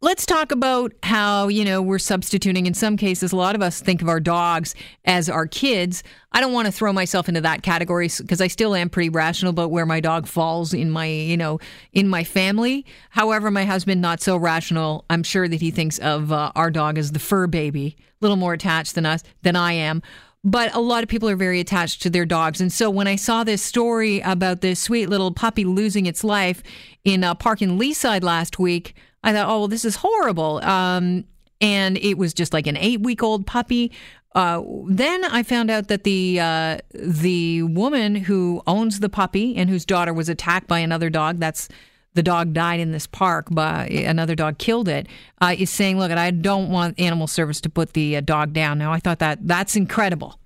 let's talk about how, you know, we're substituting. In some cases, a lot of us think of our dogs as our kids. I don't want to throw myself into that category because I still am pretty rational about where my dog falls in my, you know, in my family. However, my husband, not so rational. I'm sure that he thinks of uh, our dog as the fur baby, a little more attached than us, than I am but a lot of people are very attached to their dogs. And so when I saw this story about this sweet little puppy losing its life in a park in Leaside last week, I thought, oh, well, this is horrible. Um, and it was just like an eight week old puppy. Uh, then I found out that the uh, the woman who owns the puppy and whose daughter was attacked by another dog. That's the dog died in this park, but another dog killed it. Uh, is saying, "Look, I don't want animal service to put the uh, dog down." Now I thought that that's incredible.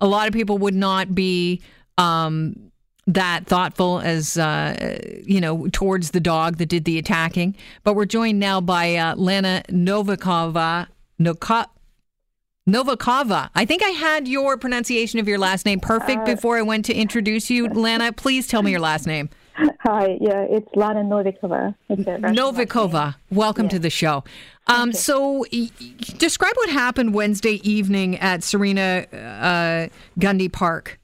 A lot of people would not be um, that thoughtful as uh, you know towards the dog that did the attacking. But we're joined now by uh, Lana Novikova. Novikova. I think I had your pronunciation of your last name perfect uh, before I went to introduce you. Lana, please tell me your last name. Hi, yeah, it's Lana Novikova. It's Novikova, welcome yeah. to the show. Um, so, y- describe what happened Wednesday evening at Serena uh, Gundy Park.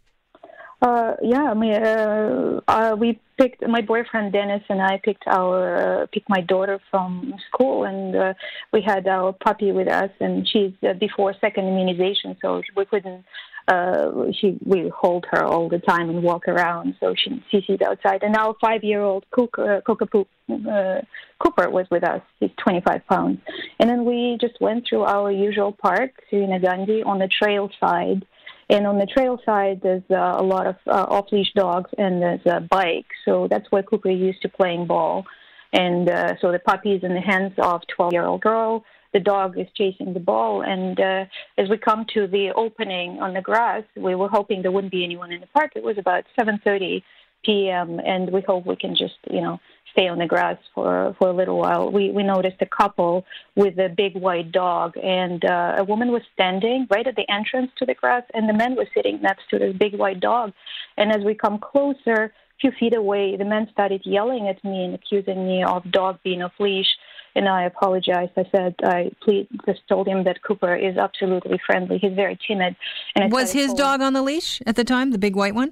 Uh, yeah, I mean, uh, uh, we picked my boyfriend Dennis and I picked our uh, picked my daughter from school, and uh, we had our puppy with us, and she's uh, before second immunization, so we couldn't. Uh, she we hold her all the time and walk around, so she sees outside. And our five-year-old Cooper, uh, uh, Cooper was with us. He's 25 pounds, and then we just went through our usual park, Serena Gundy, on the trail side and on the trail side, there's uh, a lot of uh, off leash dogs and there's a bike. So that's where Cooper used to playing ball. And uh, so the puppy is in the hands of 12 year old girl. The dog is chasing the ball. And uh, as we come to the opening on the grass, we were hoping there wouldn't be anyone in the park. It was about 7:30 p.m. and we hope we can just, you know, stay on the grass for for a little while. We we noticed a couple with a big white dog, and uh, a woman was standing right at the entrance to the grass, and the man was sitting next to this big white dog. And as we come closer, a few feet away, the man started yelling at me and accusing me of dog being off leash. And I apologized. I said I please just told him that Cooper is absolutely friendly. He's very timid. And was his dog on the leash at the time, the big white one?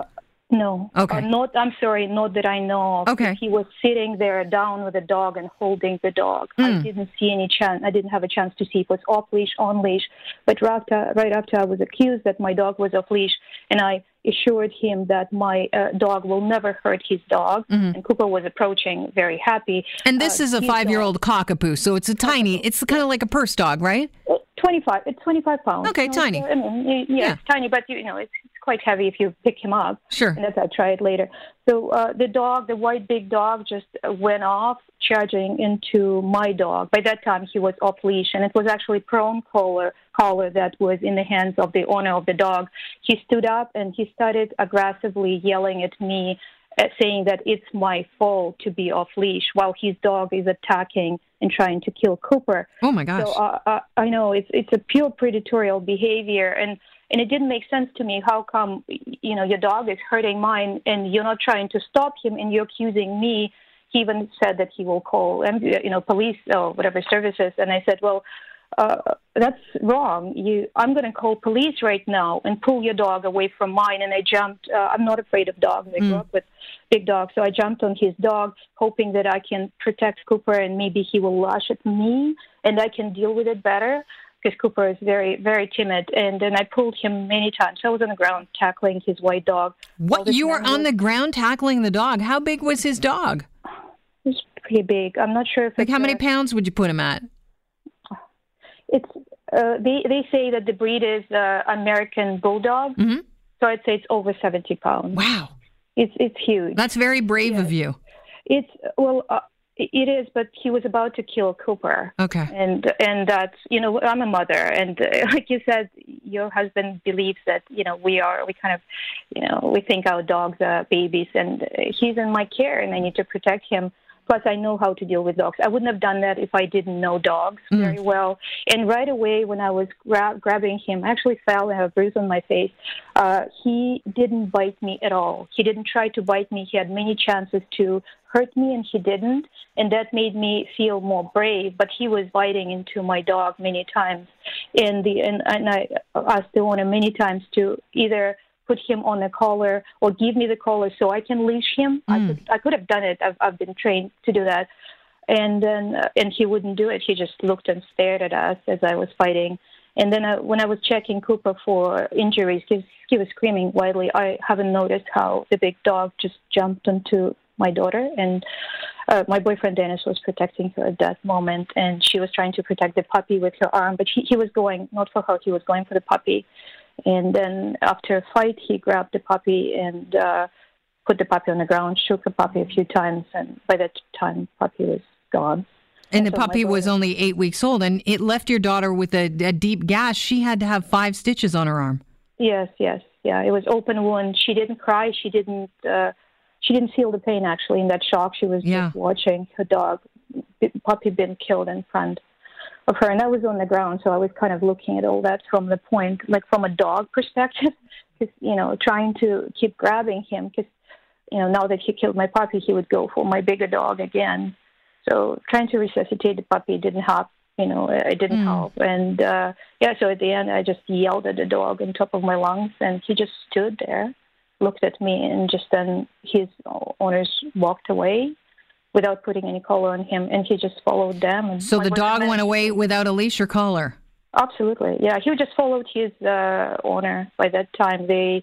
No. Okay. Uh, not. I'm sorry. Not that I know of. Okay. He was sitting there down with the dog and holding the dog. Mm. I hmm. didn't see any chance. I didn't have a chance to see if it was off leash, on leash. But right after, right after I was accused that my dog was off leash, and I assured him that my uh, dog will never hurt his dog. Mm-hmm. And Cooper was approaching, very happy. And this uh, is a five-year-old cockapoo, so it's a tiny. It's kind of like a purse dog, right? Uh, twenty-five. It's twenty-five pounds. Okay, tiny. I mean, yeah, yeah, it's tiny, but you know, it's quite heavy if you pick him up. Sure. And as I try it later. So uh, the dog, the white big dog, just went off, charging into my dog. By that time, he was off leash, and it was actually prone collar collar that was in the hands of the owner of the dog. He stood up and he started aggressively yelling at me, uh, saying that it's my fault to be off leash, while his dog is attacking and trying to kill Cooper. Oh my gosh! So uh, uh, I know it's it's a pure predatorial behavior and and it didn't make sense to me. How come, you know, your dog is hurting mine and you're not trying to stop him and you're accusing me? He even said that he will call, and you know, police or whatever services. And I said, well, uh, that's wrong. You, I'm going to call police right now and pull your dog away from mine. And I jumped. Uh, I'm not afraid of dogs. I grew mm. up with big dogs, so I jumped on his dog, hoping that I can protect Cooper and maybe he will lash at me and I can deal with it better because Cooper is very, very timid. And then I pulled him many times. I was on the ground tackling his white dog. What? You were on the ground tackling the dog? How big was his dog? Was pretty big. I'm not sure if like how many pounds would you put him at? It's uh, they they say that the breed is uh, American Bulldog. Mm-hmm. So I'd say it's over 70 pounds. Wow. It's it's huge. That's very brave of you. It's well, uh, it is, but he was about to kill Cooper. Okay. And and that's you know I'm a mother, and uh, like you said, your husband believes that you know we are we kind of you know we think our dogs are babies, and he's in my care, and I need to protect him. Plus, I know how to deal with dogs. I wouldn't have done that if I didn't know dogs mm. very well. And right away, when I was gra- grabbing him, I actually fell and have a bruise on my face. Uh, he didn't bite me at all. He didn't try to bite me. He had many chances to hurt me, and he didn't. And that made me feel more brave. But he was biting into my dog many times, and the and, and I asked the owner many times to either put him on a collar or give me the collar so I can leash him. Mm. I, could, I could have done it. I've, I've been trained to do that. And then, uh, and he wouldn't do it. He just looked and stared at us as I was fighting. And then uh, when I was checking Cooper for injuries, he, he was screaming wildly. I haven't noticed how the big dog just jumped onto my daughter. And uh, my boyfriend Dennis was protecting her at that moment, and she was trying to protect the puppy with her arm, but he, he was going not for her. He was going for the puppy. And then after a fight, he grabbed the puppy and uh, put the puppy on the ground, shook the puppy a few times, and by that time, puppy was gone. And, the puppy was only eight weeks old, and it left your daughter with a, a, deep gash. She had to have five stitches on her arm. Yes, yes, yeah. It was open wound. She didn't cry. She didn't. Uh, she didn't feel the pain actually in that shock. She was yeah. just watching her dog, puppy, being killed in front of her, and I was on the ground, so I was kind of looking at all that from the point, like from a dog perspective, because you know, trying to keep grabbing him, because you know, now that he killed my puppy, he would go for my bigger dog again. So trying to resuscitate the puppy didn't help. You know, it didn't mm. help, and uh, yeah. So at the end, I just yelled at the dog on top of my lungs, and he just stood there, looked at me, and just then his owners walked away without putting any collar on him, and he just followed them. And so the dog went away without a leash or collar. Absolutely, yeah. He just followed his uh, owner. By that time, they,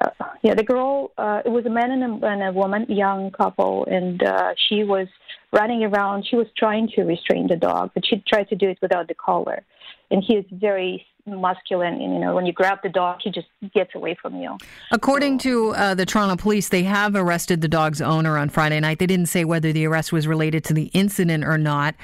uh, yeah, the girl. Uh, it was a man and a, and a woman, young couple, and uh, she was running around. She was trying to restrain the dog, but she tried to do it without the collar. And he is very masculine. And, you know, when you grab the dog, he just gets away from you. According so. to uh, the Toronto police, they have arrested the dog's owner on Friday night. They didn't say whether the arrest was related to the incident or not.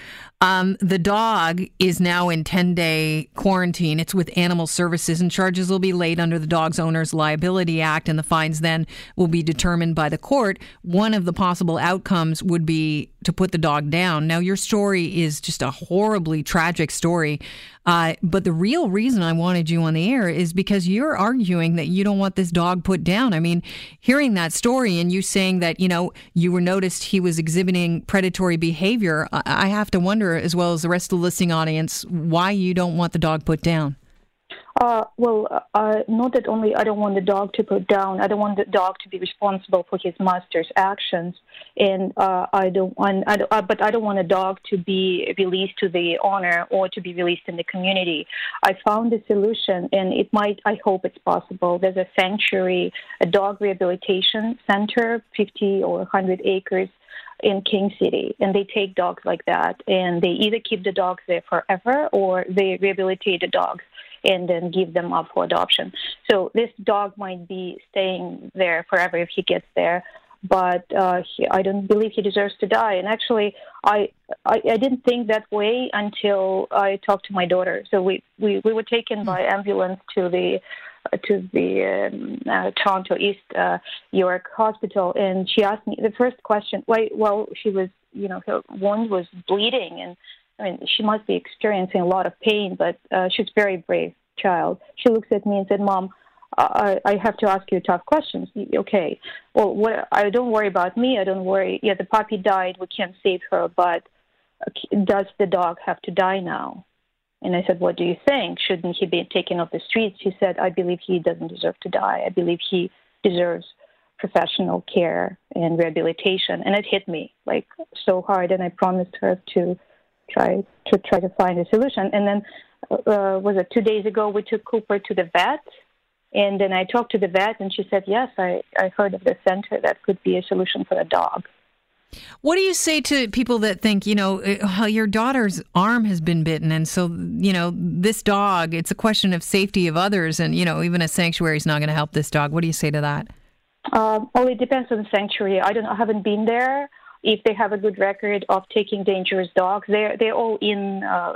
Um, the dog is now in 10 day quarantine. It's with Animal Services, and charges will be laid under the Dog's Owners Liability Act, and the fines then will be determined by the court. One of the possible outcomes would be to put the dog down. Now, your story is just a horribly tragic story. Uh, but the real reason I wanted you on the air is because you're arguing that you don't want this dog put down. I mean, hearing that story and you saying that, you know, you were noticed he was exhibiting predatory behavior, I have to wonder, as well as the rest of the listening audience, why you don't want the dog put down. Uh, well, uh, uh, not that only I don't want the dog to put down. I don't want the dog to be responsible for his master's actions, and uh, I don't want. I don't, uh, but I don't want a dog to be released to the owner or to be released in the community. I found a solution, and it might. I hope it's possible. There's a sanctuary, a dog rehabilitation center, 50 or 100 acres in King City, and they take dogs like that, and they either keep the dogs there forever or they rehabilitate the dogs and then give them up for adoption. So this dog might be staying there forever if he gets there, but uh, he, I don't believe he deserves to die. And actually, I, I, I didn't think that way until I talked to my daughter. So we we, we were taken by ambulance to the to the um, uh, Toronto East uh, York Hospital, and she asked me the first question. Why? Well, she was, you know, her wound was bleeding, and I mean, she must be experiencing a lot of pain, but uh, she's very brave child. She looks at me and said, "Mom, I, I have to ask you tough questions." Okay. Well, what? I don't worry about me. I don't worry. Yeah, the puppy died. We can't save her, but uh, does the dog have to die now? And I said, What do you think? Shouldn't he be taken off the streets? He said, I believe he doesn't deserve to die. I believe he deserves professional care and rehabilitation. And it hit me like so hard. And I promised her to try to try to find a solution. And then uh, was it two days ago? We took Cooper to the vet, and then I talked to the vet, and she said, "Yes, I I heard of the center that could be a solution for the dog." What do you say to people that think, you know, uh, your daughter's arm has been bitten, and so you know this dog? It's a question of safety of others, and you know, even a sanctuary is not going to help this dog. What do you say to that? Uh, well, it depends on the sanctuary. I don't. I haven't been there if they have a good record of taking dangerous dogs. They're they're all in. Uh,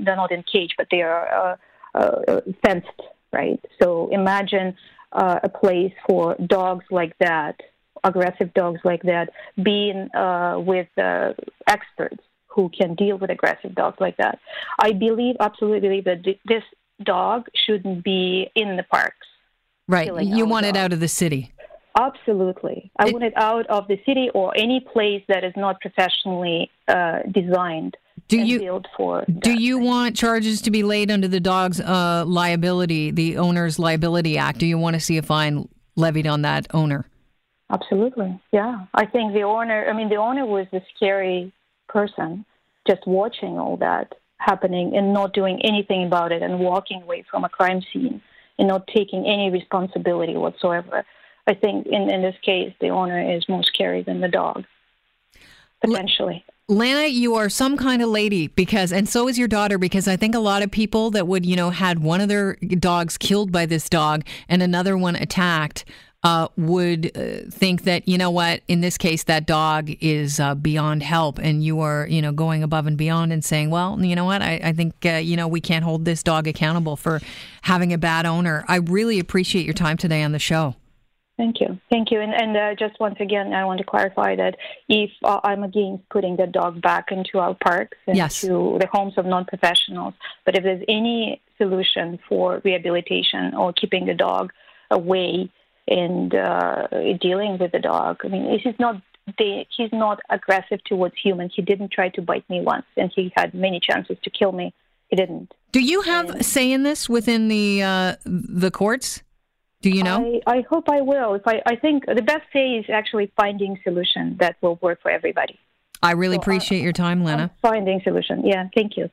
they're not in cage, but they are uh, uh, fenced, right? So imagine uh, a place for dogs like that aggressive dogs like that being uh, with uh, experts who can deal with aggressive dogs like that. I believe, absolutely believe that this dog shouldn't be in the parks. Right. You want it out of the city. Absolutely. I it, want it out of the city or any place that is not professionally uh, designed. Do you for do you want charges to be laid under the dog's uh, liability, the owner's liability act? Do you want to see a fine levied on that owner? Absolutely, yeah. I think the owner. I mean, the owner was the scary person, just watching all that happening and not doing anything about it, and walking away from a crime scene and not taking any responsibility whatsoever. I think in, in this case, the owner is more scary than the dog, potentially. Lana, you are some kind of lady because, and so is your daughter, because I think a lot of people that would, you know, had one of their dogs killed by this dog and another one attacked uh, would uh, think that, you know what, in this case, that dog is uh, beyond help. And you are, you know, going above and beyond and saying, well, you know what, I, I think, uh, you know, we can't hold this dog accountable for having a bad owner. I really appreciate your time today on the show. Thank you. Thank you. And, and uh, just once again, I want to clarify that if uh, I'm against putting the dog back into our parks and yes. to the homes of non professionals, but if there's any solution for rehabilitation or keeping the dog away and uh, dealing with the dog, I mean, this is not. The, he's not aggressive towards humans. He didn't try to bite me once, and he had many chances to kill me. He didn't. Do you have and, say in this within the uh, the courts? Do you know? I, I hope I will. If I, I think the best way is actually finding solution that will work for everybody. I really so uh, appreciate I, your time, Lena. Finding solution. Yeah, thank you.